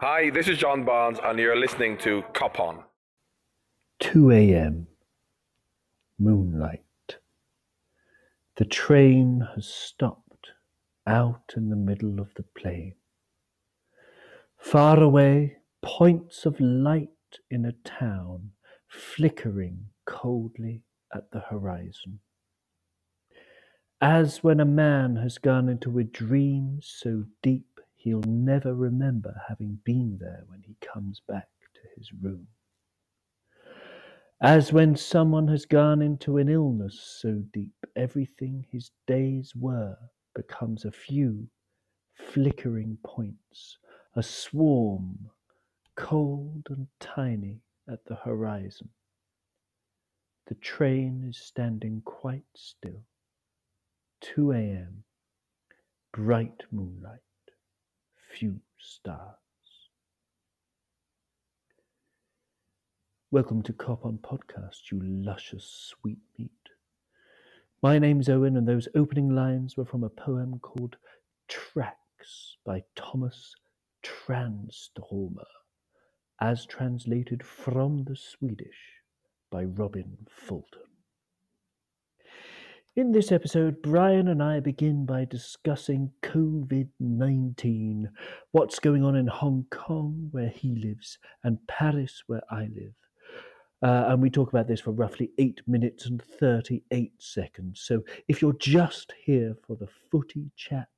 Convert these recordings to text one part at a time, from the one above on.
Hi, this is John Barnes, and you're listening to Cop On. 2 a.m. Moonlight. The train has stopped out in the middle of the plain. Far away, points of light in a town flickering coldly at the horizon. As when a man has gone into a dream so deep he'll never remember having been there when he comes back to his room. As when someone has gone into an illness so deep everything his days were becomes a few flickering points, a swarm, cold and tiny at the horizon. The train is standing quite still. 2 a.m. Bright moonlight, few stars. Welcome to Cop On Podcast, you luscious sweetmeat. My name's Owen, and those opening lines were from a poem called Tracks by Thomas Tranströmer, as translated from the Swedish by Robin Fulton. In this episode, Brian and I begin by discussing COVID 19, what's going on in Hong Kong, where he lives, and Paris, where I live. Uh, and we talk about this for roughly 8 minutes and 38 seconds. So if you're just here for the footy chat,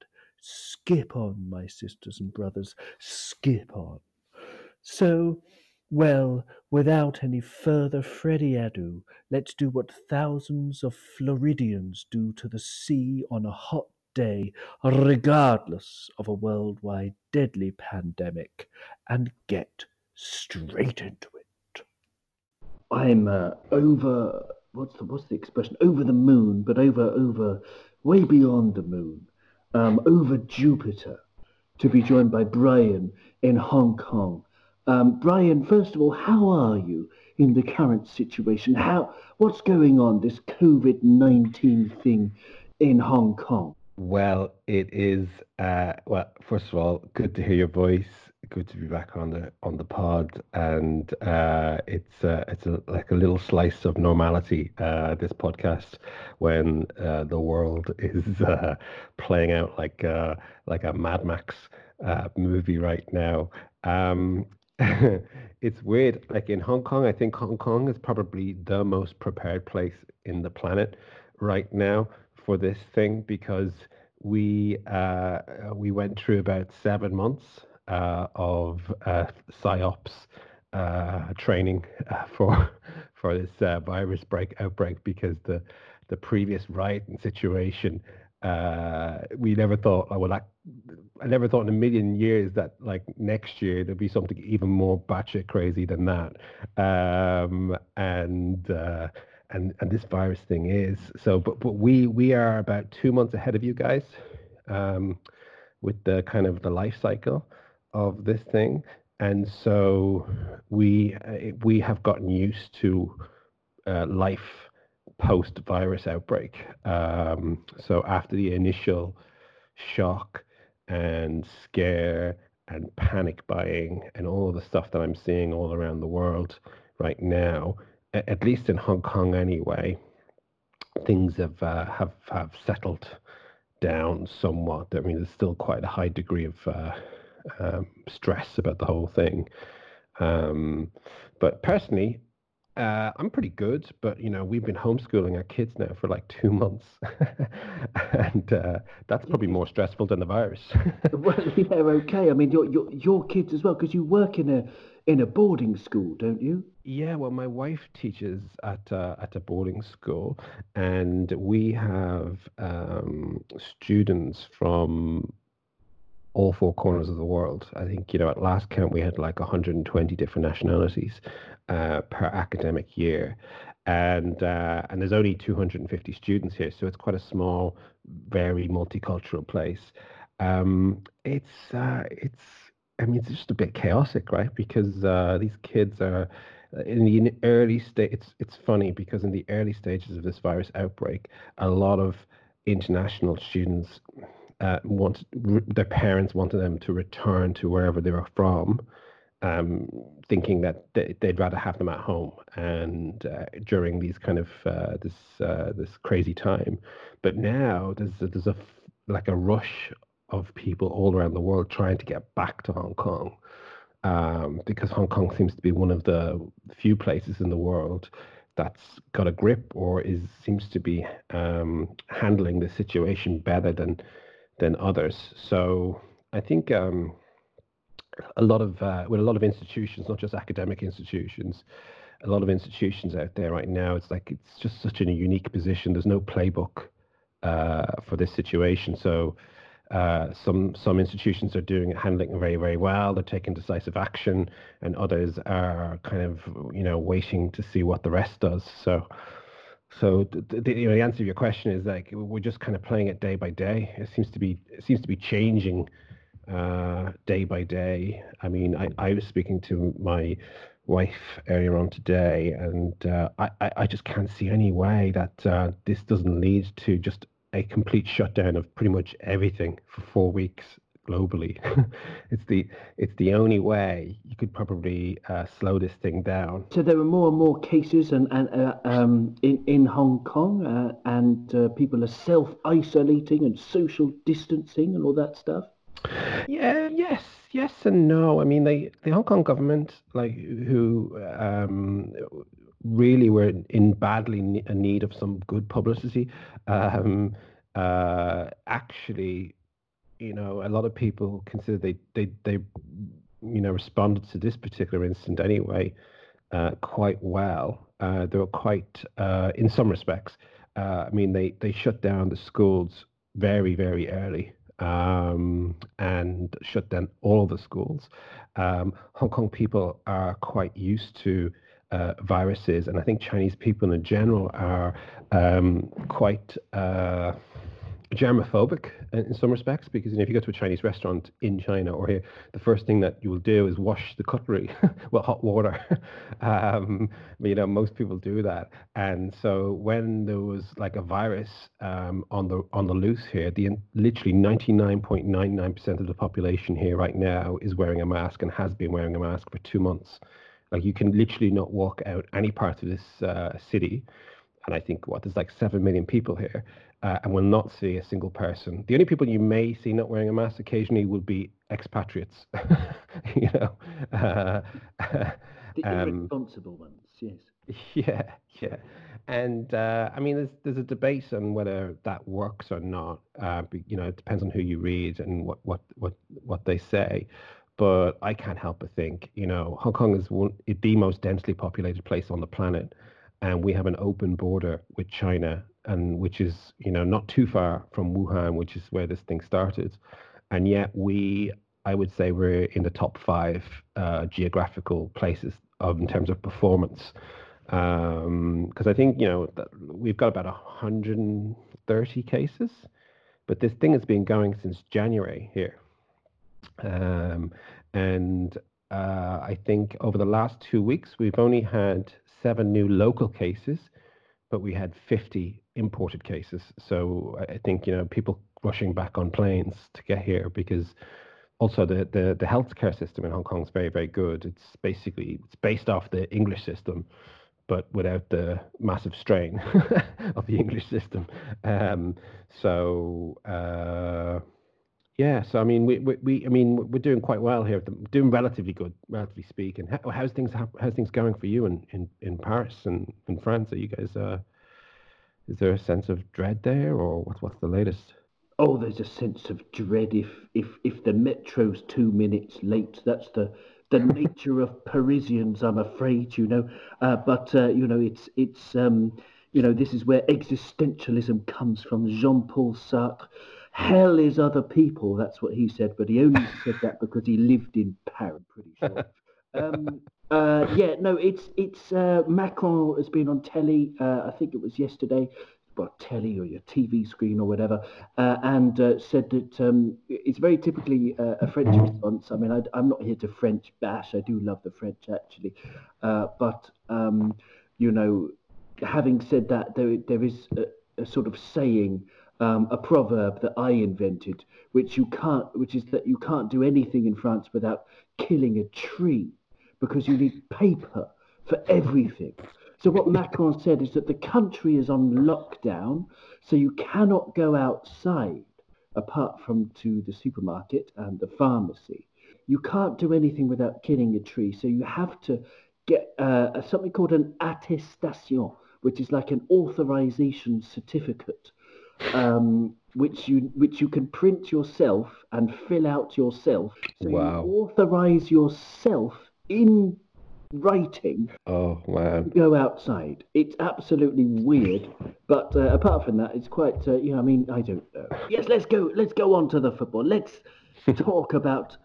skip on, my sisters and brothers, skip on. So well, without any further Freddy ado, let's do what thousands of Floridians do to the sea on a hot day, regardless of a worldwide deadly pandemic, and get straight into it. I'm uh, over. What's the what's the expression? Over the moon, but over over, way beyond the moon, um, over Jupiter, to be joined by Brian in Hong Kong um, Brian, first of all, how are you in the current situation? How what's going on this COVID nineteen thing in Hong Kong? Well, it is. Uh, well, first of all, good to hear your voice. Good to be back on the on the pod, and uh, it's uh, it's a, like a little slice of normality. Uh, this podcast, when uh, the world is uh, playing out like like a Mad Max movie right now. Um, it's weird. Like in Hong Kong, I think Hong Kong is probably the most prepared place in the planet right now for this thing because we uh, we went through about seven months uh, of uh, psyops uh, training uh, for for this uh, virus break outbreak because the the previous rioting situation uh, we never thought, oh, well, that, I never thought in a million years that like next year there'd be something even more batshit crazy than that. Um, and, uh, and, and this virus thing is so, but, but we, we are about two months ahead of you guys, um, with the kind of the life cycle of this thing. And so we, uh, we have gotten used to, uh, life post-virus outbreak. Um, so after the initial shock and scare and panic buying and all the stuff that I'm seeing all around the world right now, at least in Hong Kong anyway, things have uh, have have settled down somewhat. I mean, there's still quite a high degree of uh, um, stress about the whole thing. Um, but personally, uh, I'm pretty good, but you know we've been homeschooling our kids now for like two months, and uh, that's probably more stressful than the virus. well, yeah, okay. I mean, your your your kids as well, because you work in a in a boarding school, don't you? Yeah, well, my wife teaches at uh, at a boarding school, and we have um, students from all four corners of the world. I think, you know, at last count, we had like 120 different nationalities uh, per academic year. And uh, and there's only 250 students here, so it's quite a small, very multicultural place. Um, it's uh, it's I mean it's just a bit chaotic, right? Because uh, these kids are uh, in the early stage. It's it's funny because in the early stages of this virus outbreak, a lot of international students uh, want their parents wanted them to return to wherever they were from, um, thinking that they, would rather have them at home and uh, during these kind of uh, this uh, this crazy time. But now there's there's a like a rush of people all around the world trying to get back to Hong Kong um, because Hong Kong seems to be one of the few places in the world that's got a grip or is seems to be um, handling the situation better than than others. So I think um, a lot of uh, with a lot of institutions, not just academic institutions, a lot of institutions out there right now. It's like it's just such a unique position. There's no playbook uh, for this situation. So uh, some some institutions are doing handling very very well. They're taking decisive action, and others are kind of you know waiting to see what the rest does. So. So the, the, you know, the answer to your question is like we're just kind of playing it day by day. It seems to be it seems to be changing uh, day by day. I mean, I, I was speaking to my wife earlier on today, and uh, I, I just can't see any way that uh, this doesn't lead to just a complete shutdown of pretty much everything for four weeks globally. it's the it's the only way you could probably uh, slow this thing down. So there are more and more cases and, and uh, um, in in Hong Kong, uh, and uh, people are self isolating and social distancing and all that stuff. Yeah. Yes. Yes and no. I mean, they the Hong Kong government, like who um, really were in badly need of some good publicity. Um, uh, actually, you know, a lot of people consider they they they you know responded to this particular incident anyway uh, quite well. Uh, they were quite, uh, in some respects, uh, I mean, they they shut down the schools very very early. Um, and shut down all the schools. Um, Hong Kong people are quite used to uh, viruses, and I think Chinese people in general are um, quite uh, germophobic in some respects because you know, if you go to a Chinese restaurant in China or here, the first thing that you will do is wash the cutlery with hot water. um, you know, most people do that, and so when there was like a virus um, on the on the loose here, the literally 99.99% of the population here right now is wearing a mask and has been wearing a mask for two months. Like you can literally not walk out any part of this uh, city, and I think what there's like seven million people here, uh, and will not see a single person. The only people you may see not wearing a mask occasionally will be expatriates. you know, uh, the um, irresponsible ones. Yes. Yeah, yeah, and uh, I mean, there's there's a debate on whether that works or not. Uh, you know, it depends on who you read and what what what what they say but I can't help but think, you know, Hong Kong is one, the most densely populated place on the planet, and we have an open border with China, and which is, you know, not too far from Wuhan, which is where this thing started, and yet we, I would say, we're in the top five uh, geographical places of in terms of performance, because um, I think you know we've got about 130 cases, but this thing has been going since January here. Um, and uh, I think over the last two weeks, we've only had seven new local cases, but we had 50 imported cases. So I think, you know, people rushing back on planes to get here because also the, the, the healthcare system in Hong Kong is very, very good. It's basically, it's based off the English system, but without the massive strain of the English system. Um, so, uh, yeah, so I mean, we, we, we, I mean, we're doing quite well here. Doing relatively good, relatively speaking. How, how's things how's things going for you in, in, in Paris and in France? Are you guys? Uh, is there a sense of dread there, or what's what's the latest? Oh, there's a sense of dread if if if the metro's two minutes late. That's the the nature of Parisians, I'm afraid. You know, uh, but uh, you know, it's it's um, you know, this is where existentialism comes from. Jean Paul Sartre Hell is other people. That's what he said, but he only said that because he lived in Paris. Pretty sure. Um, uh, yeah, no, it's it's uh, Macron has been on telly. Uh, I think it was yesterday, well, telly or your TV screen or whatever, uh, and uh, said that um, it's very typically uh, a French response. I mean, I, am not here to French bash. I do love the French actually, but um, you know, having said that, there there is a, a sort of saying um, a proverb that I invented, which you can't, which is that you can't do anything in France without killing a tree, because you need paper for everything. So what Macron said is that the country is on lockdown, so you cannot go outside apart from to the supermarket and the pharmacy. You can't do anything without killing a tree, so you have to get uh, something called an attestation, which is like an authorization certificate, um, which you which you can print yourself and fill out yourself. So Wow. you authorize yourself in writing Oh man. go outside. It's absolutely weird, but uh, apart from that, it's quite. Uh, you know, I mean, I don't know. Yes, let's go. Let's go on to the football. Let's talk about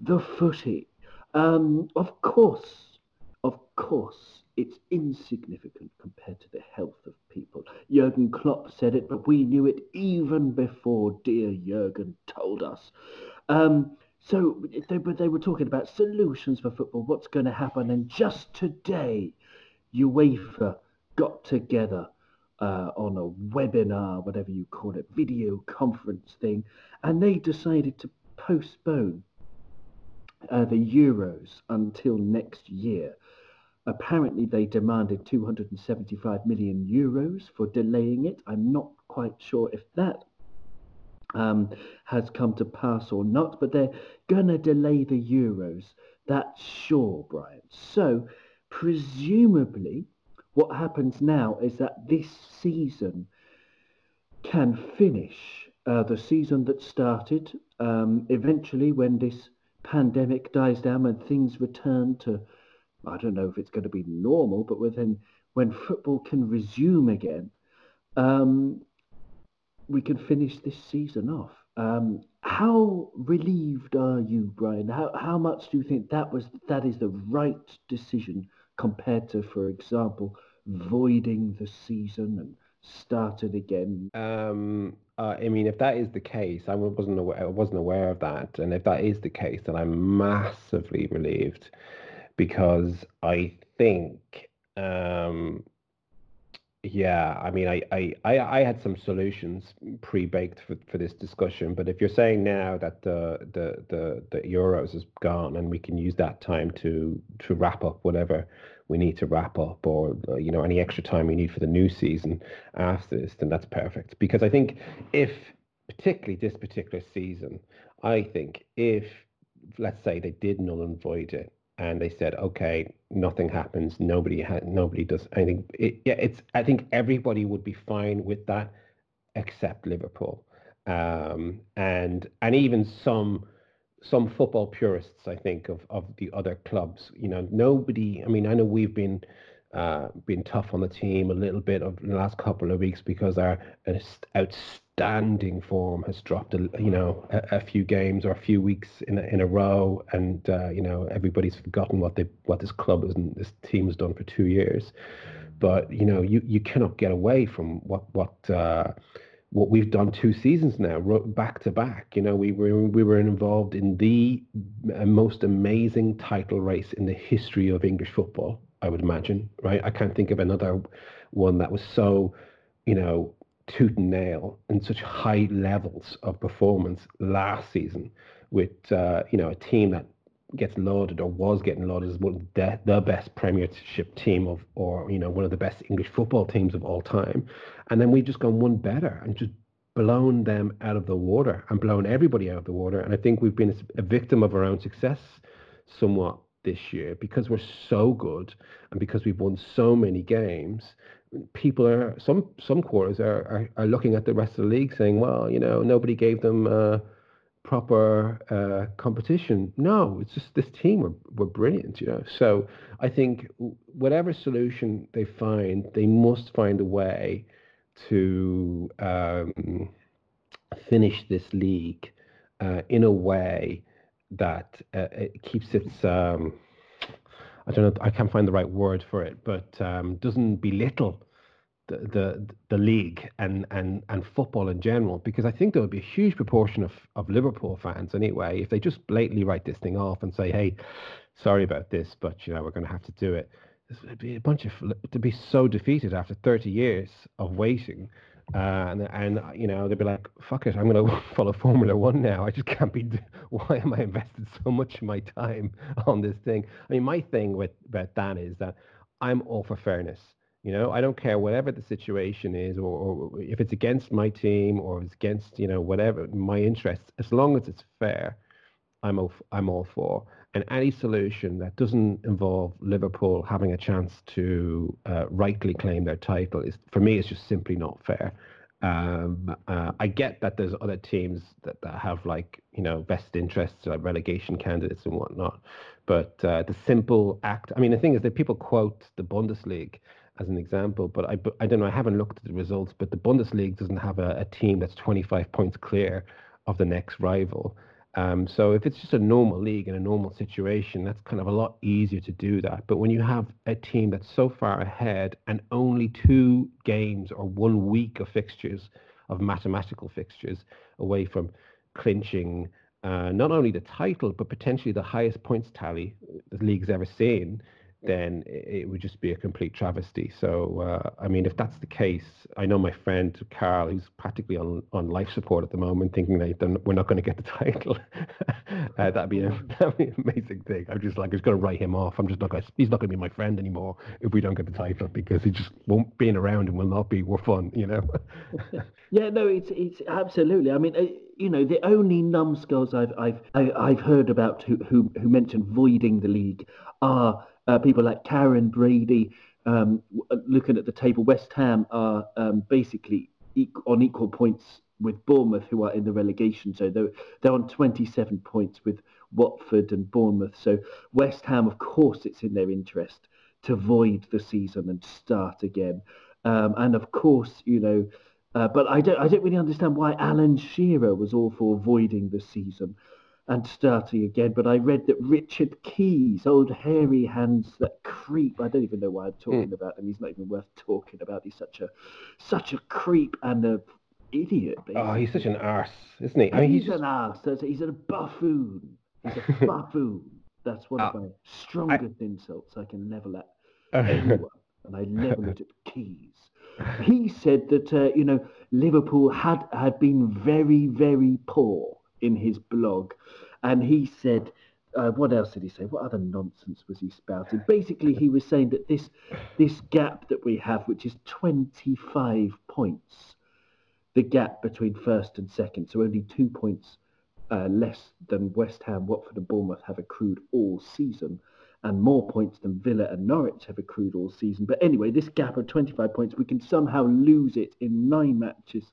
the footy. Um, of course, of course, it's insignificant compared to the health of people. Jurgen Klopp said it, but we knew it even before dear Jurgen told us. Um, so they, they were talking about solutions for football, what's going to happen, and just today, UEFA got together uh, on a webinar, whatever you call it, video conference thing, and they decided to postpone uh, the Euros until next year. Apparently, they demanded 275 million euros for delaying it. I'm not quite sure if that um, has come to pass or not, but they're going to delay the Euros. That's sure, Brian. So, presumably, what happens now is that this season can finish uh, the season that started um, eventually when this pandemic dies down and things return to I don't know if it's going to be normal, but within when football can resume again, um, we can finish this season off. Um, how relieved are you, Brian? How how much do you think that was that is the right decision compared to, for example, voiding the season and started again? Um, uh, I mean, if that is the case, I wasn't aware, I wasn't aware of that, and if that is the case, then I'm massively relieved because I think, um, yeah, I mean, I, I, I, I had some solutions pre-baked for, for this discussion, but if you're saying now that the, the, the, the Euros is gone and we can use that time to, to wrap up whatever we need to wrap up or, uh, you know, any extra time we need for the new season after this, then that's perfect. Because I think if, particularly this particular season, I think if, let's say they did null and void it, and they said, okay, nothing happens, nobody nobody does anything. It, yeah, it's. I think everybody would be fine with that, except Liverpool, um, and and even some some football purists. I think of of the other clubs. You know, nobody. I mean, I know we've been. Uh, been tough on the team a little bit of the last couple of weeks because our outstanding form has dropped, a, you know, a, a few games or a few weeks in a, in a row, and uh, you know everybody's forgotten what they what this club and this team has done for two years. But you know, you, you cannot get away from what what uh, what we've done two seasons now, back to back. You know, we were we were involved in the most amazing title race in the history of English football. I would imagine, right? I can't think of another one that was so, you know, tooth and nail and such high levels of performance last season with uh, you know a team that gets lauded or was getting lauded as one of the, the best premiership team of or you know one of the best english football teams of all time and then we've just gone one better and just blown them out of the water and blown everybody out of the water and i think we've been a, a victim of our own success somewhat this year because we're so good and because we've won so many games people are some some quarters are, are, are looking at the rest of the league saying well you know nobody gave them uh, proper uh, competition. No it's just this team were, were brilliant you know? So i think whatever solution they find they must find a way to um, finish this league uh, in a way that uh, it keeps its um, I don't know I can't find the right word for it, but um, doesn't belittle the, the the league and, and and football in general because I think there would be a huge proportion of, of Liverpool fans anyway if they just blatantly write this thing off and say hey sorry about this but you know we're going to have to do it. There'd be a bunch of to be so defeated after 30 years of waiting Uh, and, and you know they'd be like, "Fuck it, I'm going to follow Formula One now. I just can't be. Why am I invested so much of my time on this thing? I mean, my thing with about Dan is that I'm all for fairness. You know, I don't care whatever the situation is, or, or if it's against my team or it's against you know whatever my interests. As long as it's fair, I'm all, I'm all for. And any solution that doesn't involve Liverpool having a chance to uh, rightly claim their title is, for me, is just simply not fair. Um, uh, I get that there's other teams that, that have like you know vested interests like relegation candidates and whatnot, but uh, the simple act. I mean, the thing is that people quote the Bundesliga as an example, but I, I don't know. I haven't looked at the results, but the Bundesliga doesn't have a, a team that's 25 points clear of the next rival. Um, so if it's just a normal league in a normal situation, that's kind of a lot easier to do that. But when you have a team that's so far ahead and only two games or one week of fixtures, of mathematical fixtures, away from clinching uh, not only the title but potentially the highest points tally the league's ever seen, then it would just be a complete travesty. So, uh, I mean, if that's the case, I know my friend Carl, who's practically on, on life support at the moment, thinking that we're not going to get the title. uh, that'd be a that'd be an amazing thing. I'm just like, just going to write him off. I'm just not going. He's not going to be my friend anymore if we don't get the title because he just won't being around and will not be more fun. You know. yeah, no, it's it's absolutely. I mean, uh, you know, the only numbskulls I've I've I, have i have heard about who who who mentioned voiding the league are uh, people like Karren Brady, um, uh, looking at the table, West Ham are um, basically on equal points with Bournemouth, who are in the relegation zone. They're, they're on 27 points with Watford and Bournemouth. So West Ham, of course, it's in their interest to void the season and start again. Um, and of course, you know, uh, but I don't, I don't really understand why Alan Shearer was all for voiding the season and starting again. But I read that Richard Keys, old hairy hands that creep. I don't even know why I'm talking mm. about him. He's not even worth talking about. He's such a such a creep and a idiot. Basically. Oh, he's such an arse, isn't he? I mean, he's, he's just... an arse. He's a buffoon. He's a buffoon. That's one uh, of my strongest I... insults I can level at anyone, and I level it at Keys. He said that uh, you know Liverpool had had been very very poor in his blog, and he said, uh, what else did he say? What other nonsense was he spouting? Basically, he was saying that this this gap that we have, which is 25 points, the gap between first and second, so only two points uh, less than West Ham, Watford, and Bournemouth have accrued all season, and more points than Villa and Norwich have accrued all season. But anyway, this gap of 25 points, we can somehow lose it in nine matches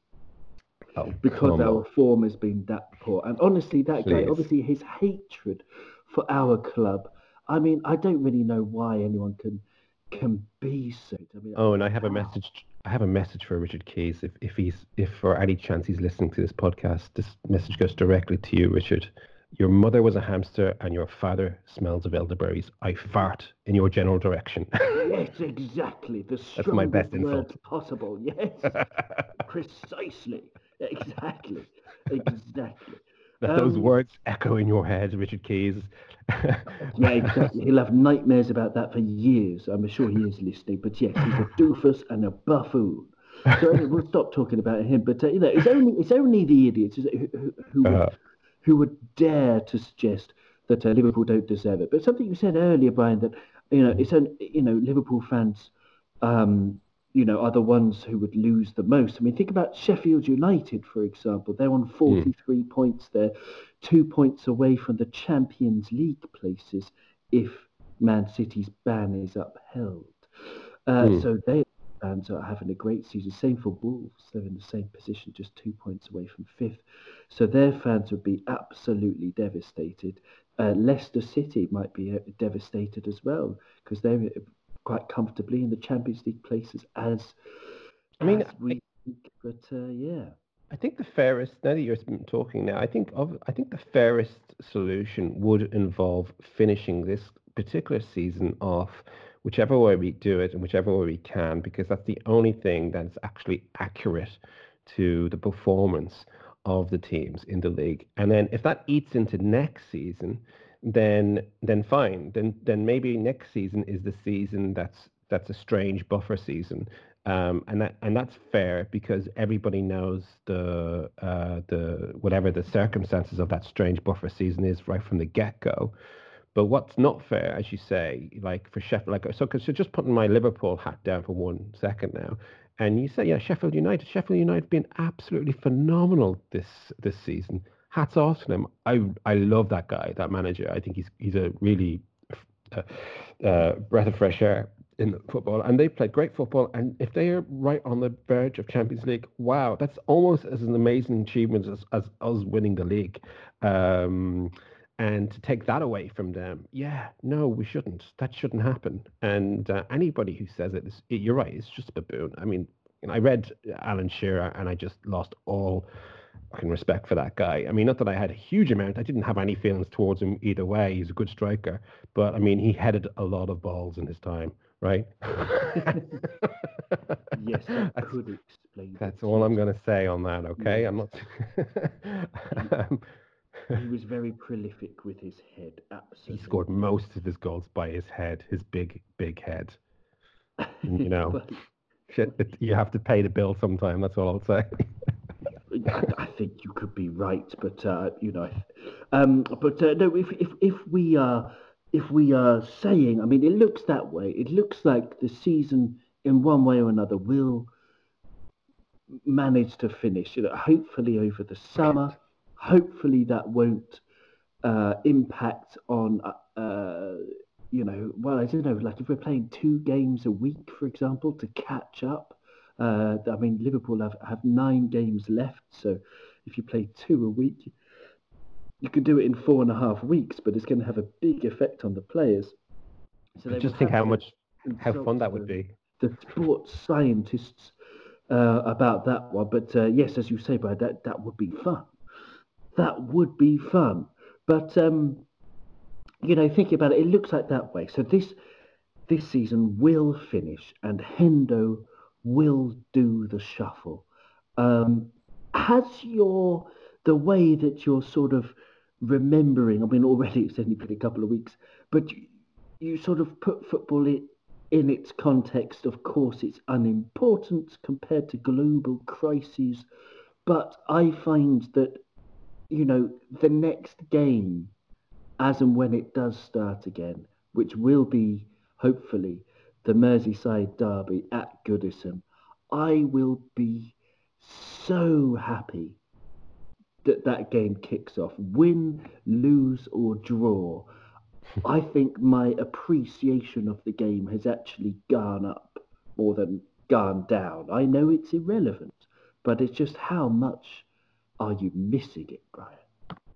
Oh, because our form has been that poor. And honestly, that Please. guy, obviously, his hatred for our club. I mean, I don't really know why anyone can can be so. I mean, oh, and I have a message. I have a message for Richard Keys. If if he's if for any chance he's listening to this podcast, this message goes directly to you, Richard. Your mother was a hamster and your father smells of elderberries. I fart in your general direction. yes, exactly. The That's my best insult possible. Yes, precisely. exactly, exactly. those um, words echo in your head, Richard Keys. yeah, exactly. He'll have nightmares about that for years. I'm sure he is listening. But yes, he's a doofus and a buffoon. So anyway, we'll stop talking about him. But uh, you know, it's only it's only the idiots who who, who, uh, would, who would dare to suggest that uh, Liverpool don't deserve it. But something you said earlier, Brian, that you know, it's an, you know Liverpool fans. Um, you know, are the ones who would lose the most. I mean, think about Sheffield United, for example. They're on 43 mm. points. They're two points away from the Champions League places if Man City's ban is upheld. Uh, mm. So they fans are having a great season. Same for Wolves. They're in the same position, just two points away from fifth. So their fans would be absolutely devastated. Uh, Leicester City might be uh, devastated as well because they're quite comfortably in the Champions League places as I mean, as we I, but uh, yeah. I think the fairest now that you're talking now, I think of I think the fairest solution would involve finishing this particular season off whichever way we do it and whichever way we can, because that's the only thing that's actually accurate to the performance of the teams in the league. And then if that eats into next season, then then fine. Then then maybe next season is the season that's that's a strange buffer season, Um, and that and that's fair because everybody knows the uh, the whatever the circumstances of that strange buffer season is right from the get go. But what's not fair, as you say, like for Sheffield, like so, so just putting my Liverpool hat down for one second now, and you say, yeah, Sheffield United, Sheffield United have been absolutely phenomenal this this season. Hats off to him. I I love that guy, that manager. I think he's he's a really uh, uh, breath of fresh air in football, and they played great football. And if they are right on the verge of Champions League, wow, that's almost as an amazing achievement as, as us winning the league. Um, and to take that away from them, yeah, no, we shouldn't. That shouldn't happen. And uh, anybody who says it you're right, it's just a baboon. I mean, I read Alan Shearer and I just lost all fucking respect for that guy. I mean, not that I had a huge amount. I didn't have any feelings towards him either way. He's a good striker, but I mean, he headed a lot of balls in his time, right? yes, that could explain. That's all I'm going to say on that. Okay, I'm not. um, he was very prolific with his head. Absolutely. He scored most of his goals by his head, his big, big head. you know, shit, it, you have to pay the bill sometime. That's all I'll say. I, think you could be right, but uh, you know, um, but uh, no. If if if we are if we are saying, I mean, it looks that way. It looks like the season, in one way or another, will manage to finish. You know, hopefully over the summer hopefully that won't uh, impact on uh, you know well i don't know like if we're playing two games a week for example to catch up uh, i mean liverpool have, have nine games left so if you play two a week you could do it in four and a half weeks but it's going to have a big effect on the players so just think how much how fun that would be the sports scientists uh, about that one but uh, yes as you say Brad, that that would be fun that would be fun. But um, you know, thinking about it, it looks like that way. So this this season will finish, and Hendo will do the shuffle. Um, has your the way that you're sort of remembering? I mean, already it's only been a couple of weeks, but you, you sort of put football in, in its context. Of course, its unimportant compared to global crises, but I find that you know, the next game, as and when it does start again, which will be hopefully the Merseyside derby at Goodison, I will be so happy that that game kicks off. Win, lose, or draw. I think my appreciation of the game has actually gone up more than gone down. I know it's irrelevant, but it's just how much are you missing it, Brian?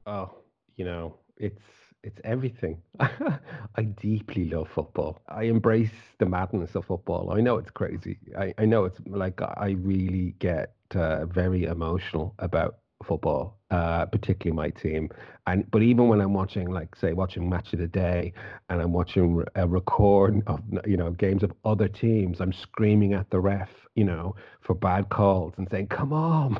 Oh, you know, it's it's everything. I deeply love football. I embrace the madness of football. I know it's crazy. I, I know it's like I really get uh, very emotional about football, uh, particularly my team. And but even when I'm watching, like say, watching match of the day, and I'm watching a record of you know games of other teams, I'm screaming at the ref, you know, for bad calls and saying, "Come on,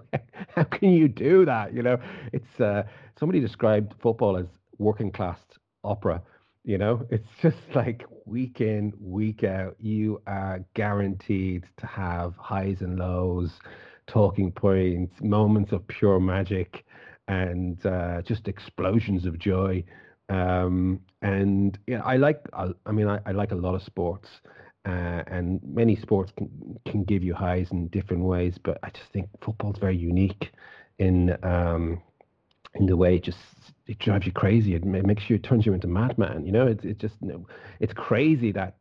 how can you do that?" You know, it's uh, somebody described football as working class opera. You know, it's just like week in, week out, you are guaranteed to have highs and lows talking points, moments of pure magic, and uh, just explosions of joy. Um, and yeah, I like. I, I mean, I, I, like a lot of sports, uh, and many sports can can give you highs in different ways. But I just think football's very unique in um, in the way it just it drives you crazy. It makes you, it turns you into madman. You know, it's it just it's crazy that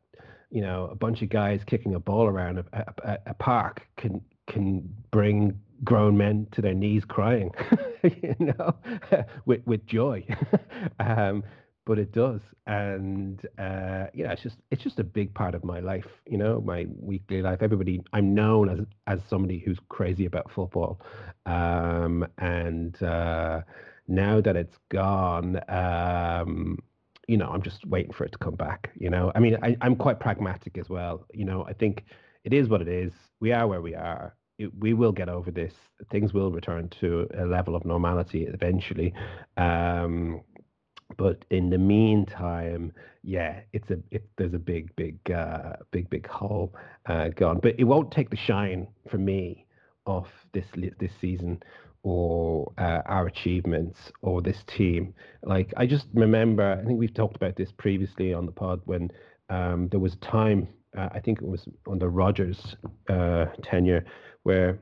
you know a bunch of guys kicking a ball around a, a, a park can can bring grown men to their knees crying, you know, with with joy. um, but it does, and uh, you know, it's just it's just a big part of my life. You know, my weekly life. Everybody, I'm known as as somebody who's crazy about football, um, and uh, now that it's gone. Um, you know, I'm just waiting for it to come back. You know, I mean, I, I'm quite pragmatic as well. You know, I think it is what it is. We are where we are it, we will get over this. Things will return to a level of normality eventually. Um, but in the meantime, yeah, it's a it, there's a big, big, uh, big, big hole uh, gone. But it won't take the shine for me off this this season or uh, our achievements or this team. Like I just remember, I think we've talked about this previously on the pod when um, there was a time, uh, I think it was under Rodgers' uh, tenure, where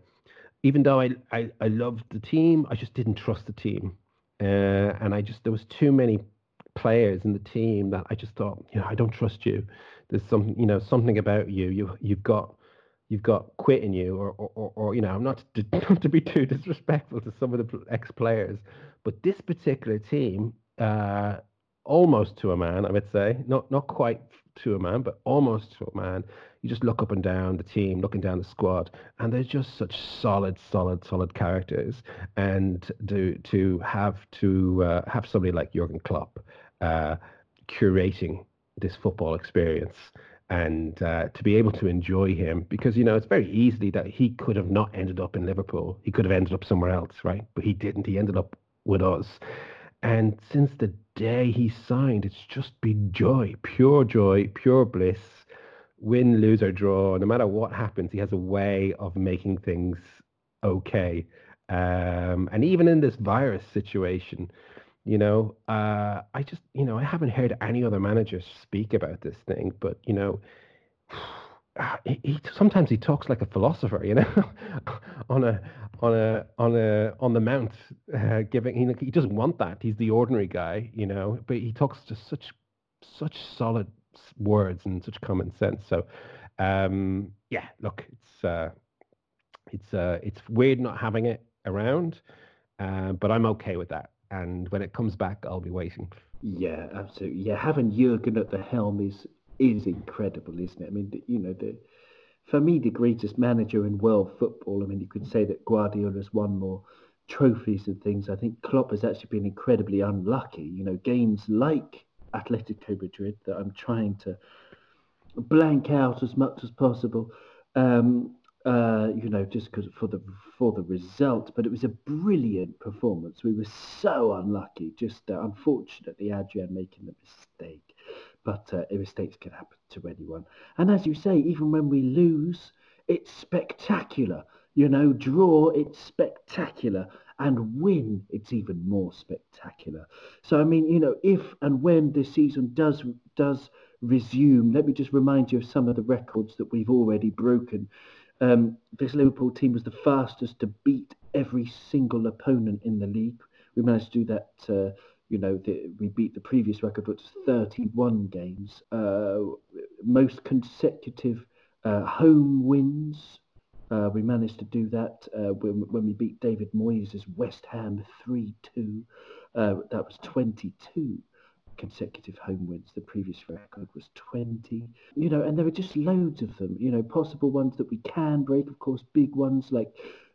even though I, I, I loved the team, I just didn't trust the team. Uh, and I just, there was too many players in the team that I just thought, you know, I don't trust you. There's some, you know, something about you. You, you've got, you've got quit in you, or, or, or, or you know, I'm not to, not to be too disrespectful to some of the ex players, but this particular team, uh, almost to a man, I would say, not not quite to a man, but almost to a man. You just look up and down the team, looking down the squad, and they're just such solid, solid, solid characters. And to to have to uh, have somebody like Jurgen Klopp uh, curating this football experience and uh, to be able to enjoy him because you know it's very easily that he could have not ended up in Liverpool. He could have ended up somewhere else, right? But he didn't. He ended up with us. And since the day he signed, it's just been joy, pure joy, pure bliss. Win, lose, or draw, no matter what happens, he has a way of making things okay. Um, and even in this virus situation, you know, uh, I just, you know, I haven't heard any other managers speak about this thing, but you know, he, he sometimes he talks like a philosopher, you know, on a on a on a on the mount, uh, giving he he doesn't want that. He's the ordinary guy, you know, but he talks just such such solid words and such common sense. So, um, yeah, look, it's uh, it's uh, it's weird not having it around, uh, but I'm okay with that. And when it comes back, I'll be waiting. Yeah, absolutely. Yeah, having Jurgen at the helm is is incredible, isn't it? I mean, you know, the for me, the greatest manager in world football. I mean, you could say that Guardiola's won more trophies and things. I think Klopp has actually been incredibly unlucky. You know, games like Atletico Madrid that I'm trying to blank out as much as possible. Um, uh, you know, just because for the for the result, but it was a brilliant performance. We were so unlucky. Just uh, unfortunately, Adrian making the mistake but uh, mistakes can happen to anyone. And as you say, even when we lose, it's spectacular. You know, draw, it's spectacular. And win, it's even more spectacular. So, I mean, you know, if and when this season does does resume, let me just remind you of some of the records that we've already broken. Um, this Liverpool team was the fastest to beat every single opponent in the league. We managed to do that uh, you know, the, we beat the previous record, was 31 games. Uh, most consecutive uh, home wins. Uh, we managed to do that uh, when, when we beat David Moyes' West Ham 3 2. Uh, that was 22 consecutive home wins. The previous record was 20. You know, and there are just loads of them, you know, possible ones that we can break, of course, big ones like,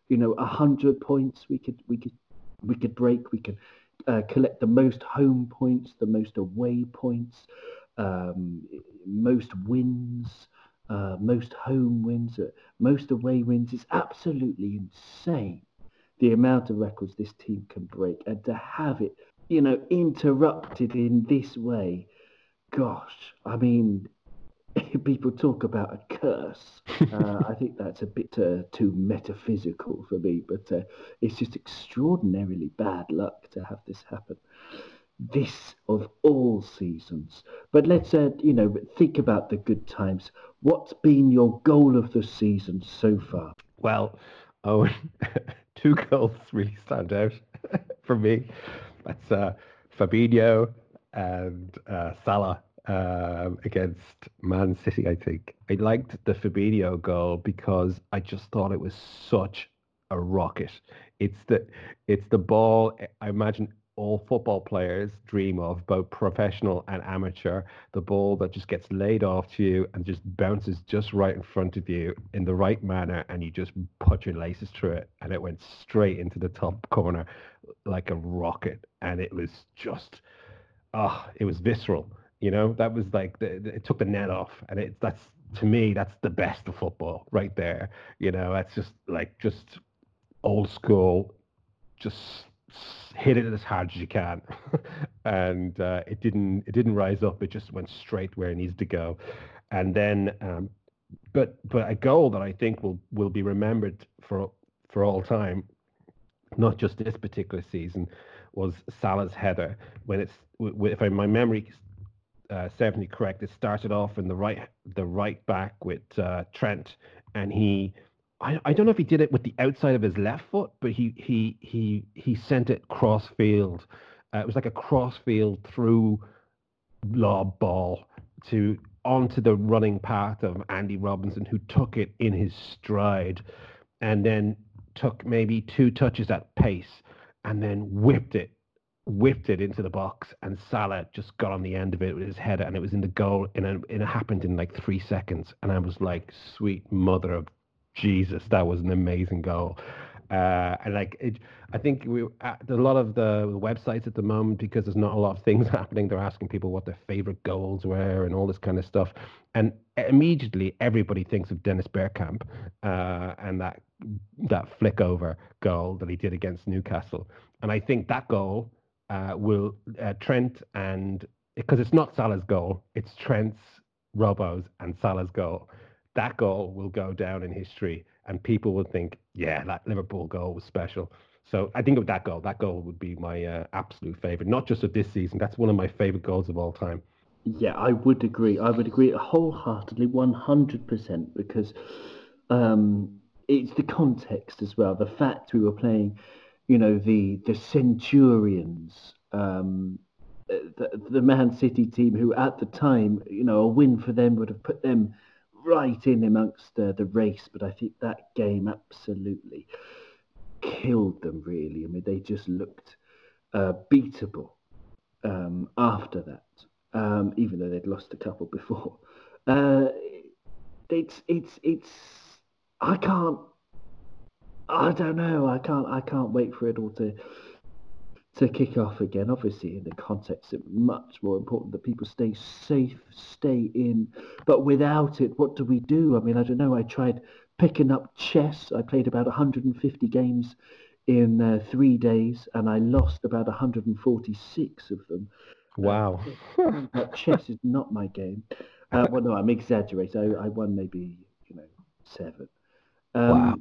you know, 100 points we could, we could, we could break. We could uh, collect the most home points, the most away points, um, most wins, uh, most home wins, uh, most away wins. It's absolutely insane the amount of records this team can break, and to have it, you know, interrupted in this way. Gosh, I mean, people talk about a curse. Uh, I think that's a bit uh, too metaphysical for me, but uh, it's just extraordinarily bad luck to have this happen. This of all seasons. But let's, uh, you know, think about the good times. What's been your goal of the season so far? Well, oh, two goals really stand out for me. That's uh, Fabinho and uh, Salah um, against Man City, I think. I liked the Fabinho goal because I just thought it was such a rocket. It's the it's the ball I imagine all football players dream of, both professional and amateur. The ball that just gets laid off to you and just bounces just right in front of you in the right manner, and you just put your laces through it, and it went straight into the top corner like a rocket, and it was just, ah, oh, it was visceral you know, that was like the, the, it took the net off, and it that's to me that's the best of football right there. You know, that's just like just old school, just hit it as hard as you can, and uh, it didn't it didn't rise up. It just went straight where it needs to go, and then um, but but a goal that I think will will be remembered for for all time, not just this particular season, was Salah's header when it's if my memory uh, serves me correct, it started off in the right the right back with uh, Trent, and he. I, I don't know if he did it with the outside of his left foot, but he he he he sent it cross field. Uh, it was like a cross field through lob ball to onto the running path of Andy Robertson, who took it in his stride and then took maybe two touches at pace and then whipped it, whipped it into the box. And Salah just got on the end of it with his header and it was in the goal. And it, it happened in like three seconds. And I was like, sweet mother of Jesus, that was an amazing goal. Uh, and like it, I think we uh, a lot of the websites at the moment because there's not a lot of things happening. They're asking people what their favorite goals were and all this kind of stuff. And immediately everybody thinks of Dennis Bergkamp uh, and that that flick over goal that he did against Newcastle. And I think that goal uh, will uh, Trent and because it's not Salah's goal, it's Trent's, Robbo's, and Salah's goal. That goal will go down in history and people would think, yeah, that Liverpool goal was special. So I think of that goal. That goal would be my uh, absolute favorite, not just of this season. That's one of my favorite goals of all time. Yeah, I would agree. I would agree wholeheartedly, one hundred percent, because um, it's the context as well. The fact we were playing, you know, the the Centurions, um, the, the Man City team, who at the time, you know, a win for them would have put them right in amongst uh, the race, but I think that game absolutely killed them. Really, I mean, they just looked uh, beatable um, after that, um, even though they'd lost a couple before. Uh, it's it's it's I can't. I don't know. I can't. I can't wait for it all to to kick off again. Obviously, in the context, it's much more important that people stay safe, stay in. But without it, what do we do? I mean, I don't know. I tried picking up chess. I played about 150 games in uh, three days, and I lost about 146 of them. Wow. Uh, chess is not my game. Uh, well, no, I'm exaggerating. I, I won maybe you know seven. Um, wow.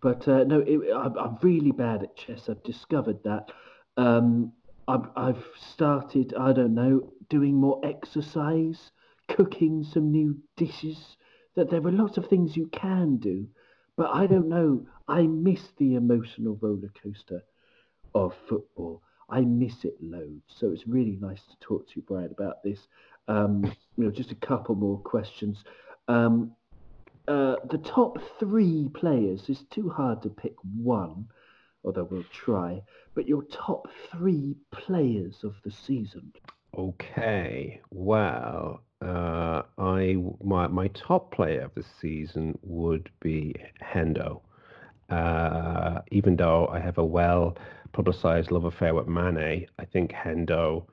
But uh, no, it, I, I'm really bad at chess. I've discovered that. Um, I've, I've started, I don't know, doing more exercise, cooking some new dishes. That there are lots of things you can do, but I don't know. I miss the emotional roller coaster of football. I miss it loads. So it's really nice to talk to you, Brian, about this. Um, you know, just a couple more questions. Um, uh, the top three players is too hard to pick one although we'll try. But your top three players of the season. Okay. Well, uh, I my my top player of the season would be Hendo. Uh, even though I have a well publicized love affair with Mane, I think Hendo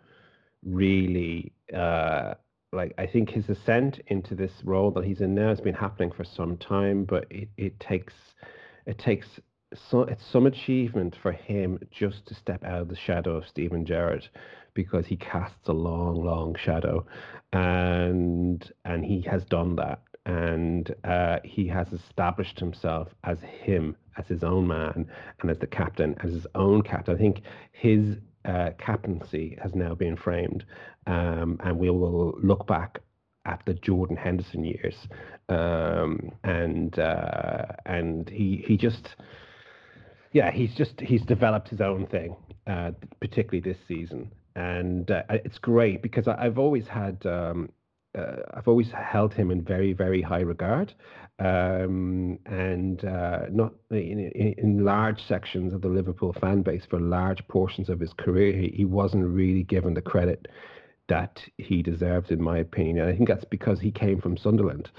really uh, like I think his ascent into this role that he's in now has been happening for some time, but it, it takes it takes so it's some achievement for him just to step out of the shadow of Steven Gerrard because he casts a long, long shadow, and and he has done that, and uh, he has established himself as him, as his own man, and as the captain, as his own captain. I think his uh, captaincy has now been framed, um, and we will look back at the Jordan Henderson years, um, and uh, and he he just yeah, he's just he's developed his own thing, uh, particularly this season, and uh, it's great because I, have always had um, uh, I've always held him in very very high regard, um, and uh, not in, in, large sections of the Liverpool fan base for large portions of his career, he, he wasn't really given the credit that he deserved, in my opinion. And I think that's because he came from Sunderland,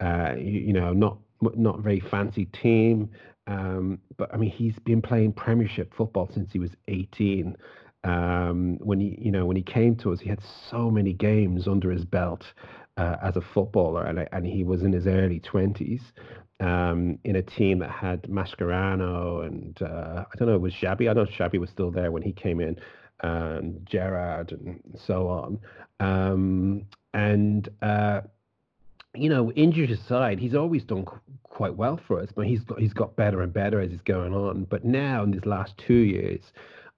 uh, you, you know, not not very fancy team. Um, but I mean, he's been playing Premiership football since he was 18. Um, when he, you know, when he came to us, he had so many games under his belt uh, as a footballer, and and he was in his early twenties. Um, in a team that had Mascherano and uh, I don't know, it was Xabi. I know Xabi was still there when he came in, and Gerrard and so on. Um, and uh, you know, injuries aside, he's always done qu- quite well for us, but he's he's got better and better as he's going on. But now in these last two years,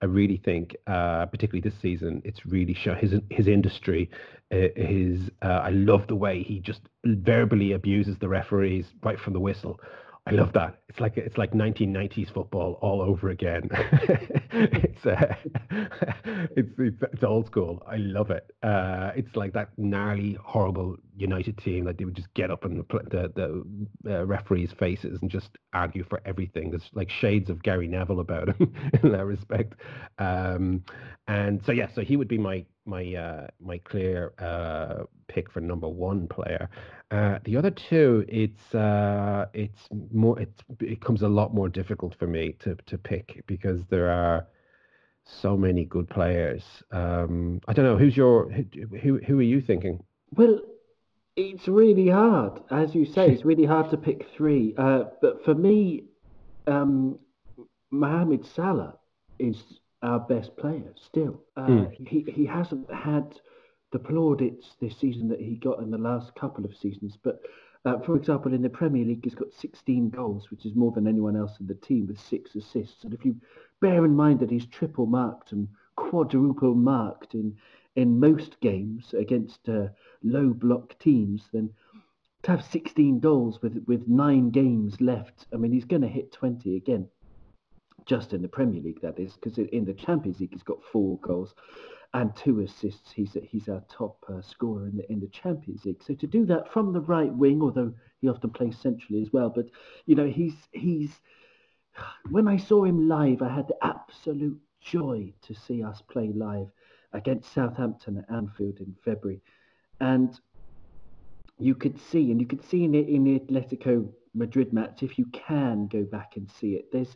I really think, uh, particularly this season, it's really shown his his industry. Uh, his uh, I love the way he just verbally abuses the referees right from the whistle. I love that. It's like it's like 1990s football all over again. it's, uh, it's, it's it's old school. I love it. Uh, it's like that gnarly, horrible United team that they would just get up in the the, the uh, referees' faces and just argue for everything. There's like shades of Gary Neville about him in that respect. Um, and so yeah, so he would be my my uh, my clear uh, pick for number one player. Uh, the other two, it's uh, it's more it becomes a lot more difficult for me to to pick because there are so many good players. Um, I don't know who's your who who are you thinking? Well, it's really hard, as you say. It's really hard to pick three. Uh, but for me, um, Mohamed Salah is our best player still. Uh, mm. He he hasn't had the plaudits this season that he got in the last couple of seasons, but uh, for example, in the Premier League, he's got 16 goals, which is more than anyone else in the team, with six assists. And if you bear in mind that he's triple marked and quadruple marked in in most games against uh, low block teams, then to have 16 goals with with nine games left, I mean, he's going to hit 20 again just in the Premier League, that is, because in the Champions League he's got four goals and two assists. He's he's our top uh, scorer in the in the Champions League. So to do that from the right wing, although he often plays centrally as well, but you know he's he's when I saw him live, I had the absolute joy to see us play live against Southampton at Anfield in February, and you could see, and you could see in the in the Atletico Madrid match, if you can go back and see it, there's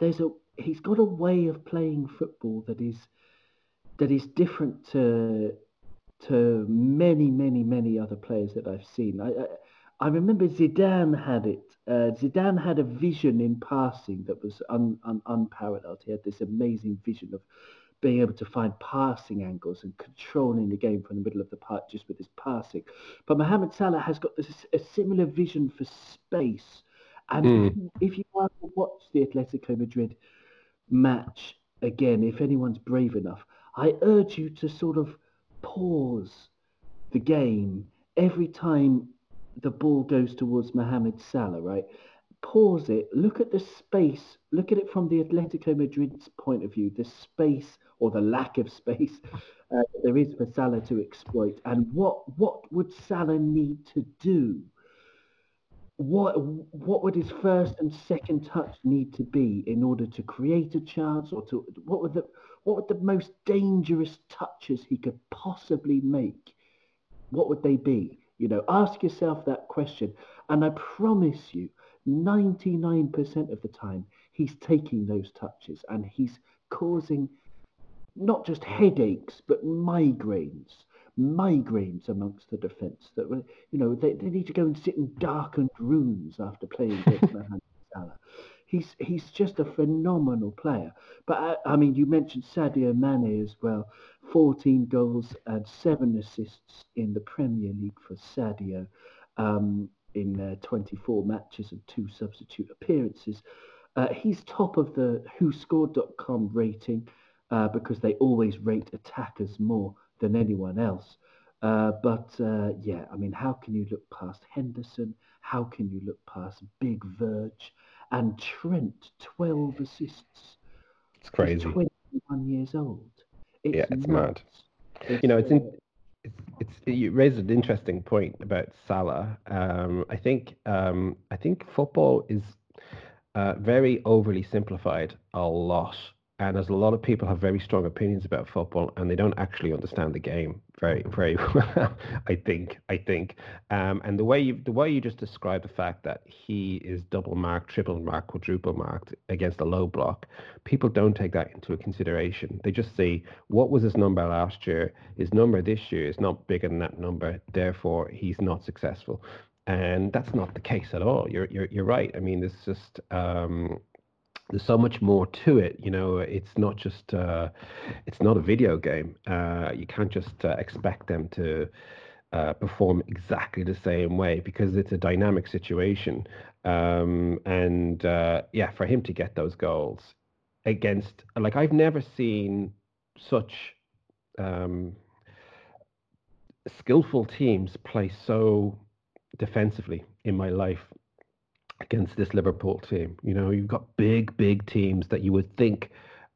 there's a he's got a way of playing football that is that is different to to many many many other players that I've seen. I I, I remember Zidane had it. Uh, Zidane had a vision in passing that was un, un, unparalleled. He had this amazing vision of being able to find passing angles and controlling the game from the middle of the park just with his passing. But Mohamed Salah has got this a similar vision for space and mm. if, you, if you the Atletico Madrid match again, if anyone's brave enough, I urge you to sort of pause the game every time the ball goes towards Mohamed Salah, right? Pause it, look at the space, look at it from the Atletico Madrid's point of view, the space or the lack of space uh, there is for Salah to exploit, and what what would Salah need to do what what would his first and second touch need to be in order to create a chance or to what would the what would the most dangerous touches he could possibly make what would they be? You know ask yourself that question. And i promise you 99% of the time he's taking those touches and he's causing not just headaches but migraines migraines amongst the defence that were, you know, they, they need to go and sit in darkened rooms after playing against Mohamed Salah. He's he's just a phenomenal player. But I, uh, I, mean, you mentioned Sadio Mane as well. 14 goals and seven assists in the Premier League for Sadio um, in uh, 24 matches and two substitute appearances. Uh, he's top of the WhoScored.com rating uh, because they always rate attackers more than anyone else. Uh, but uh, yeah, I mean, how can you look past Henderson? How can you look past Big Virg and Trent? Twelve assists. It's crazy. He's Twenty-one years old. It's yeah, it's nuts. mad. It's, you know, it's in, it's, it's you raised an interesting point about Salah. Um, I think um, I think football is uh, very overly simplified a lot and as a lot of people have very strong opinions about football and they don't actually understand the game very very well i think i think. Um, and the way you the way you just described the fact that he is double marked triple marked quadruple marked against a low block people don't take that into consideration. They just say what was his number last year. His number this year is not bigger than that number. Therefore he's not successful. And that's not the case at all. You're you're, you're right. I mean it's just um, there's so much more to it you know it's not just uh, it's not a video game. Uh, you can't just uh, expect them to uh, perform exactly the same way because it's a dynamic situation. Um, and uh, yeah for him to get those goals against like i've never seen such um, skillful teams play so defensively in my life against this Liverpool team. You know, you've got big, big teams that you would think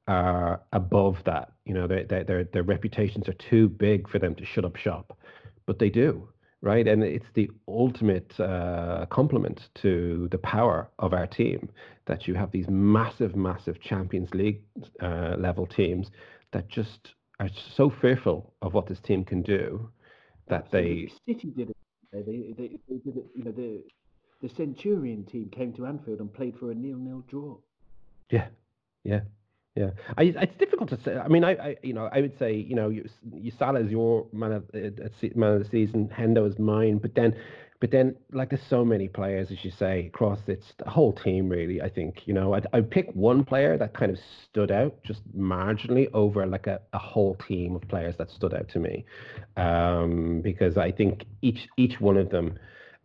are above that. You know, they, they, their their reputations are too big for them to shut up shop, but they do, right? And it's the ultimate uh, compliment to the power of our team that you have these massive, massive Champions League uh, level teams that just are so fearful of what this team can do that they City did it. They, they, they, they did it. You know, the the Centurion team came to Anfield and played for a nil-nil draw. Yeah, yeah, yeah. I, it's difficult to say. I mean, I, I, you know, I would say, you know, you, you Salah is your man of uh, man of the season. Hendo is mine. But then, but then, like, there's so many players, as you say, across it's the whole team. Really, I think, you know, I'd, I'd pick one player that kind of stood out just marginally over like a, a whole team of players that stood out to me, um, because I think each each one of them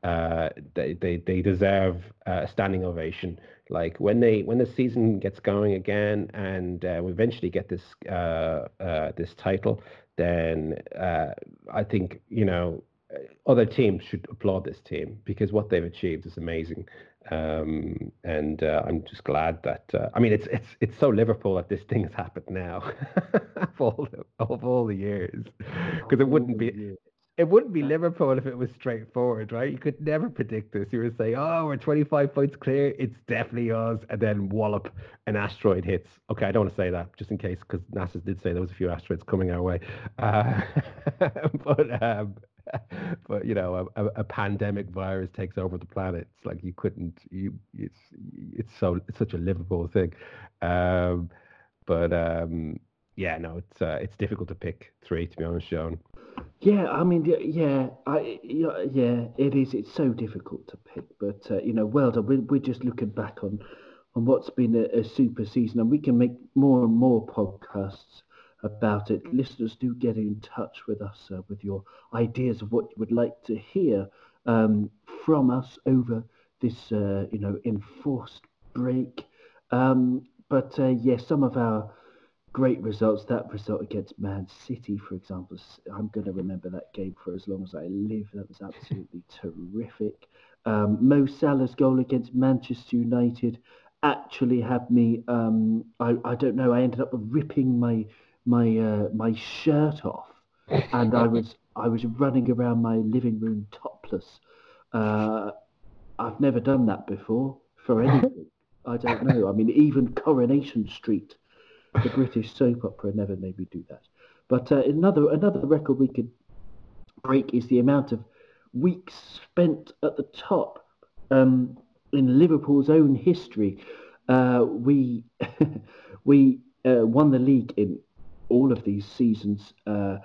uh, they, they they deserve a standing ovation. Like when they when the season gets going again, and uh, we eventually get this uh, uh, this title, then uh, I think you know other teams should applaud this team because what they've achieved is amazing. Um, and uh, I'm just glad that uh, I mean it's it's it's so Liverpool that this thing has happened now of all the, of all the years because it wouldn't be it wouldn't be Liverpool if it was straightforward, right? You could never predict this. You would say, "Oh, we're 25 points clear. It's definitely us," and then wallop, an asteroid hits. Okay, I don't want to say that just in case, because NASA did say there was a few asteroids coming our way. Uh, but um, but you know, a, a, pandemic virus takes over the planet. It's like you couldn't. You it's it's so it's such a Liverpool thing. Um, but um, yeah, no, it's uh, it's difficult to pick three to be honest, John. Yeah, I mean, yeah, I yeah, it is. It's so difficult to pick, but uh, you know, well done. We're, we're just looking back on on what's been a, a super season, and we can make more and more podcasts about it. Listeners, do get in touch with us uh, with your ideas of what you would like to hear um, from us over this, uh, you know, enforced break. Um, but uh, yes, yeah, some of our great results. That result against Man City, for example, I'm going to remember that game for as long as I live. That was absolutely terrific. Um, Mo Salah's goal against Manchester United actually had me. Um, I, I don't know. I ended up ripping my my uh, my shirt off, and I was I was running around my living room topless. Uh, I've never done that before for anything. I don't know. I mean, even Coronation Street the British soap opera never made me do that. But uh, another another record we could break is the amount of weeks spent at the top um, in Liverpool's own history. Uh, we we uh, won the league in all of these seasons. Uh,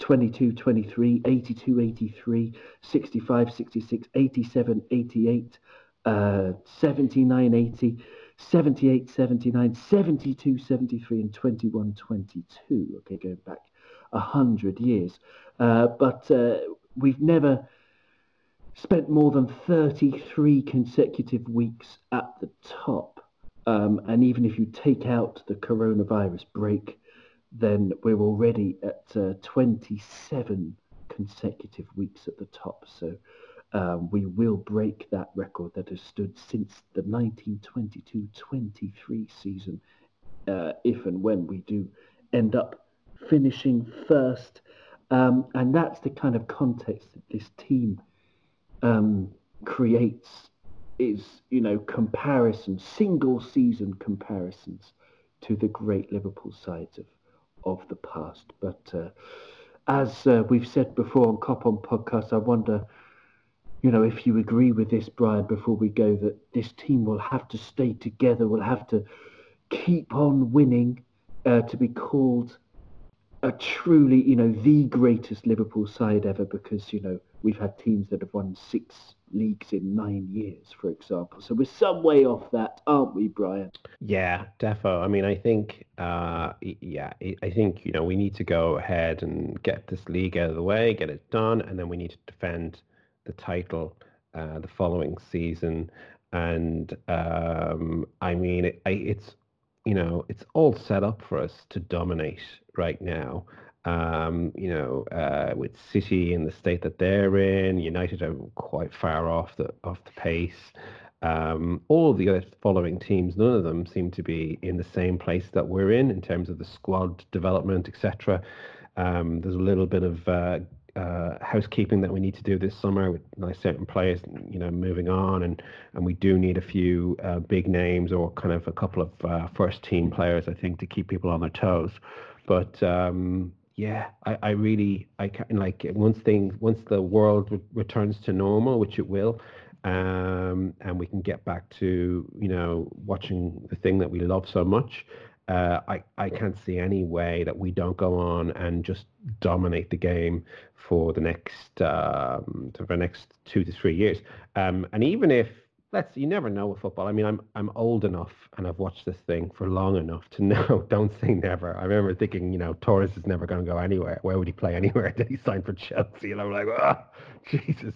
22 23 82 83 65 66 87 88 uh, 79 80 78, 79, 72, 73, and 21, 22. Okay, going back 100 years. Uh, but uh, we've never spent more than 33 consecutive weeks at the top. Um, and even if you take out the coronavirus break, then we're already at uh, 27 consecutive weeks at the top. So um, we will break that record that has stood since the 1922-23 season, uh, if and when we do end up finishing first. Um, and that's the kind of context that this team um, creates is, you know, comparisons, single season comparisons to the great Liverpool sides of, of the past. But uh, as uh, we've said before on Cop on podcast, I wonder, you know, if you agree with this, Brian, before we go, that this team will have to stay together, will have to keep on winning uh, to be called a truly, you know, the greatest Liverpool side ever because, you know, we've had teams that have won six leagues in nine years, for example. So we're some way off that, aren't we, Brian? Yeah, defo. I mean, I think, uh, yeah, I think you know we need to go ahead and get this league out of the way, get it done, and then we need to defend the title uh, the following season. And um, I mean, it, I, it's you know, it's all set up for us to dominate right now. Um, you know, uh, with City in the state that they're in, United are quite far off the off the pace. Um, all the other following teams, none of them seem to be in the same place that we're in in terms of the squad development, etc. Um, there's a little bit of uh, uh, housekeeping that we need to do this summer with like certain players, you know, moving on, and and we do need a few uh, big names or kind of a couple of uh, first team players, I think, to keep people on their toes. But um, yeah, I, I really I can like once things once the world re- returns to normal, which it will, um, and we can get back to you know watching the thing that we love so much. Uh, I I can't see any way that we don't go on and just dominate the game for the next um, for the next two to three years. Um, and even if let's you never know with football. I mean, I'm I'm old enough and I've watched this thing for long enough to know. Don't say never. I remember thinking, you know, Torres is never going to go anywhere. Where would he play anywhere? Did he sign for Chelsea? And I'm like, oh, Jesus.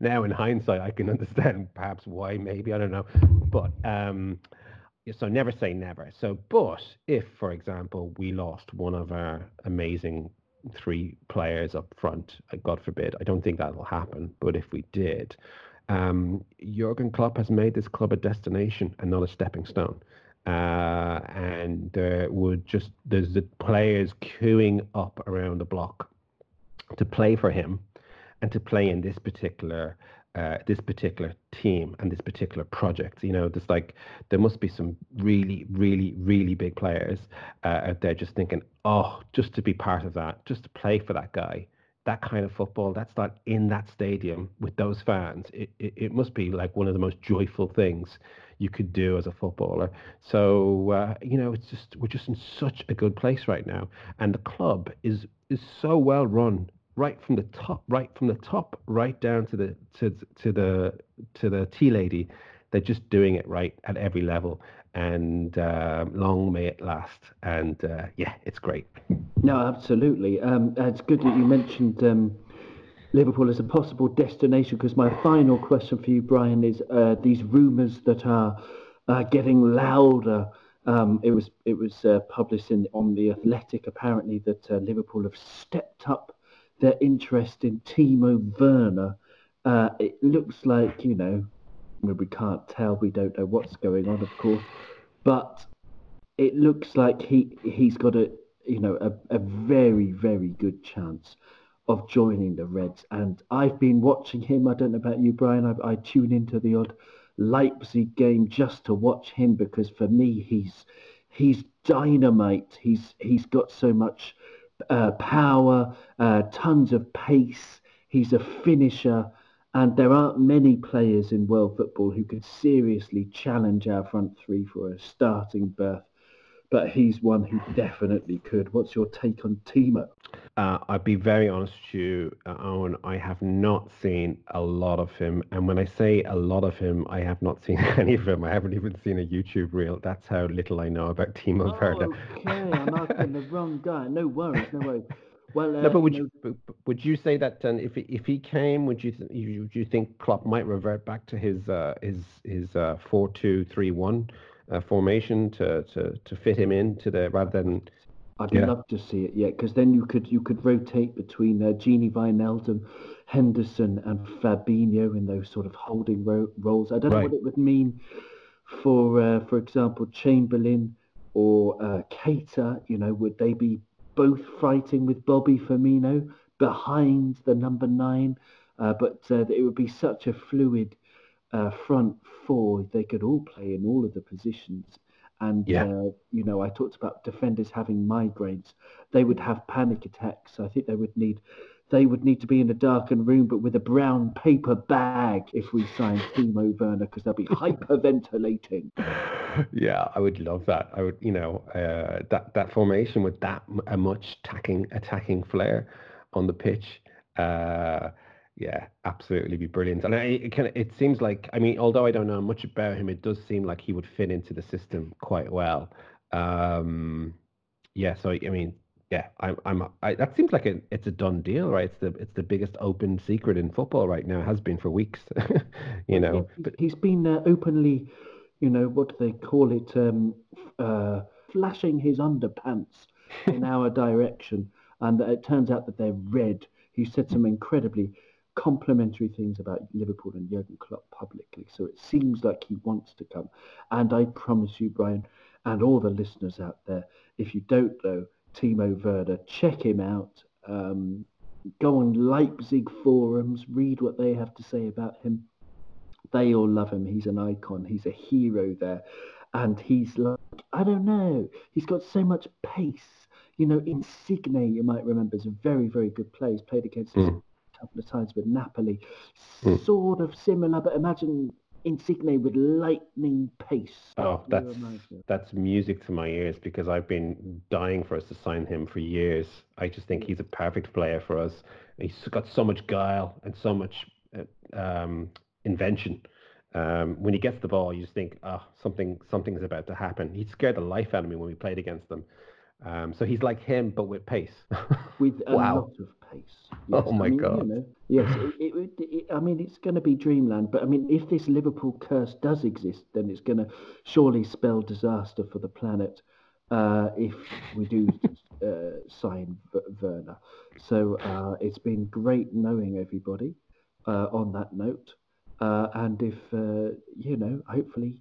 Now in hindsight, I can understand perhaps why. Maybe I don't know, but um, so never say never. So, but if, for example, we lost one of our amazing three players up front, uh, God forbid, I don't think that will happen. But if we did, um, Jurgen Klopp has made this club a destination and not a stepping stone. Uh, and there would just there's the players queuing up around the block to play for him and to play in this particular uh, this particular team and this particular project. You know, there's like there must be some really, really, really big players uh, out there just thinking, oh, just to be part of that, just to play for that guy, that kind of football, that's not in that stadium with those fans. It, it, it must be like one of the most joyful things you could do as a footballer. So uh, you know, it's just we're just in such a good place right now, and the club is is so well run right from the top, right from the top, right down to the to to the to the tea lady. They're just doing it right at every level, and uh, long may it last. And uh, yeah, it's great. No, absolutely. Um, it's good that you mentioned um, Liverpool as a possible destination because my final question for you, Brian, is uh, these rumours that are getting louder. Um, it was it was uh, published in, on the Athletic apparently that uh, Liverpool have stepped up their interest in Timo Werner. Uh, it looks like you know we can't tell, we don't know what's going on, of course, but it looks like he he's got a you know a, a very very good chance of joining the Reds. And I've been watching him. I don't know about you, Brian. I, I tune into the odd Leipzig game just to watch him because for me he's he's dynamite. He's he's got so much uh, power, uh, tons of pace. He's a finisher. And there aren't many players in world football who could seriously challenge our front three for a starting berth. But he's one who definitely could. What's your take on Timo? Uh, I'd be very honest with you, uh, Owen. I have not seen a lot of him. And when I say a lot of him, I have not seen any of him. I haven't even seen a YouTube reel. That's how little I know about Timo oh, Werner. Okay, I'm asking the wrong guy. No worries, no worries. Well, uh, no, but would you, you would you say that um, if if he came, would you th- would you think Klopp might revert back to his uh, his his uh, four two three one uh, formation to, to to fit him into the rather than? I'd yeah. love to see it, yeah, because then you could you could rotate between uh, Gini Wijnaldum, Henderson, and Fabinho in those sort of holding ro- roles. I don't right. know what it would mean for uh, for example Chamberlain or uh, Keita. You know, would they be both fighting with Bobby Firmino behind the number nine. Uh, but uh, it would be such a fluid uh, front four. They could all play in all of the positions. And Yeah. uh, you know, I talked about defenders having migraines. They would have panic attacks. I think they would need they would need to be in a darkened room, but with a brown paper bag if we signed Timo Werner, because they'll be hyperventilating. yeah, I would love that. I would, you know, uh, that that formation with that a much attacking attacking flair on the pitch. Uh, yeah, absolutely be brilliant. And I, it kind of it seems like I mean, although I don't know much about him, it does seem like he would fit into the system quite well. Um, yeah, so I mean, yeah, I'm I'm I, that seems like a, it's a done deal, right? It's the it's the biggest open secret in football right now. It Has been for weeks, you know. But he's been uh, openly, you know, what do they call it? Um, uh, flashing his underpants in our direction, and it turns out that they're red. He said some incredibly complimentary things about Liverpool and Jurgen Klopp publicly, so it seems like he wants to come. And I promise you, Brian, and all the listeners out there, if you don't know Timo Werner, check him out. Um, go on Leipzig forums, read what they have to say about him they all love him. He's an icon. He's a hero there. And he's like, I don't know, he's got so much pace. You know, Insigne, you might remember, is a very, very good player. He's played against Mm. Couple of times with Napoli. Mm. Sort of similar, but imagine Insigne with lightning pace. Oh, that's that's music to my ears because I've been dying for us to sign him for years. I just think he's a perfect player for us. He's got so much guile and so much uh, um, invention. Um, when he gets the ball, you just think, oh, something something's about to happen. He scared the life out of me when we played against them. Um, so he's like him, but with pace. with a Wow. lot of pace. Oh my I mean, God. You know, yes, it, it, it, I mean, it's going to be dreamland. But I mean, if this Liverpool curse does exist, then it's going to surely spell disaster for the planet. Uh, if we do uh, sign V- Werner, so uh, it's been great knowing everybody. Uh, on that note, uh, and if uh, you know, hopefully,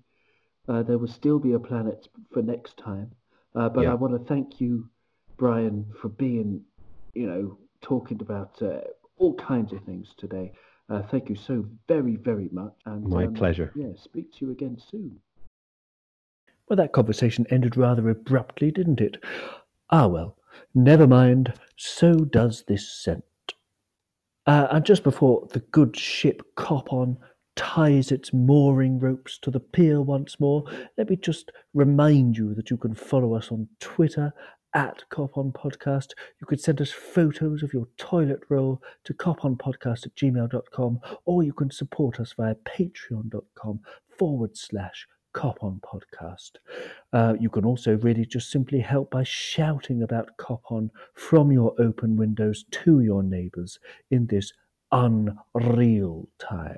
uh, there will still be a planet for next time. Uh, but Yeah. I want to thank you, Brian, for being, you know, talking about uh, all kinds of things today. Uh, thank you so very, very much. And My um, pleasure. Yeah, speak to you again soon. Well, that conversation ended rather abruptly, didn't it? Ah, well, never mind. So does this scent. Uh, and just before the good ship cop Copon ties its mooring ropes to the pier once more, let me just remind you that you can follow us on Twitter at Copon Podcast. You could send us photos of your toilet roll to coponpodcast at gmail.com, or you can support us via patreon.com forward slash Cop On Podcast. Uh, you can also really just simply help by shouting about Cop On from your open windows to your neighbours in this unreal time.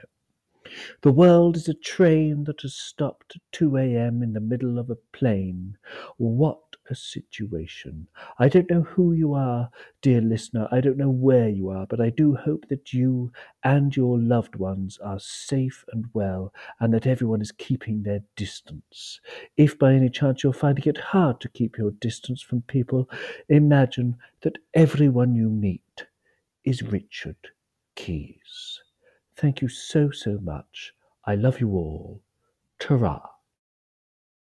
The world is a train that has stopped at 2 a.m. in the middle of a plain. What a situation. I don't know who you are, dear listener. I don't know where you are, but I do hope that you and your loved ones are safe and well, and that everyone is keeping their distance. If by any chance you're finding it hard to keep your distance from people, imagine that everyone you meet is Richard Keys. Thank you so, so much. I love you all. Ta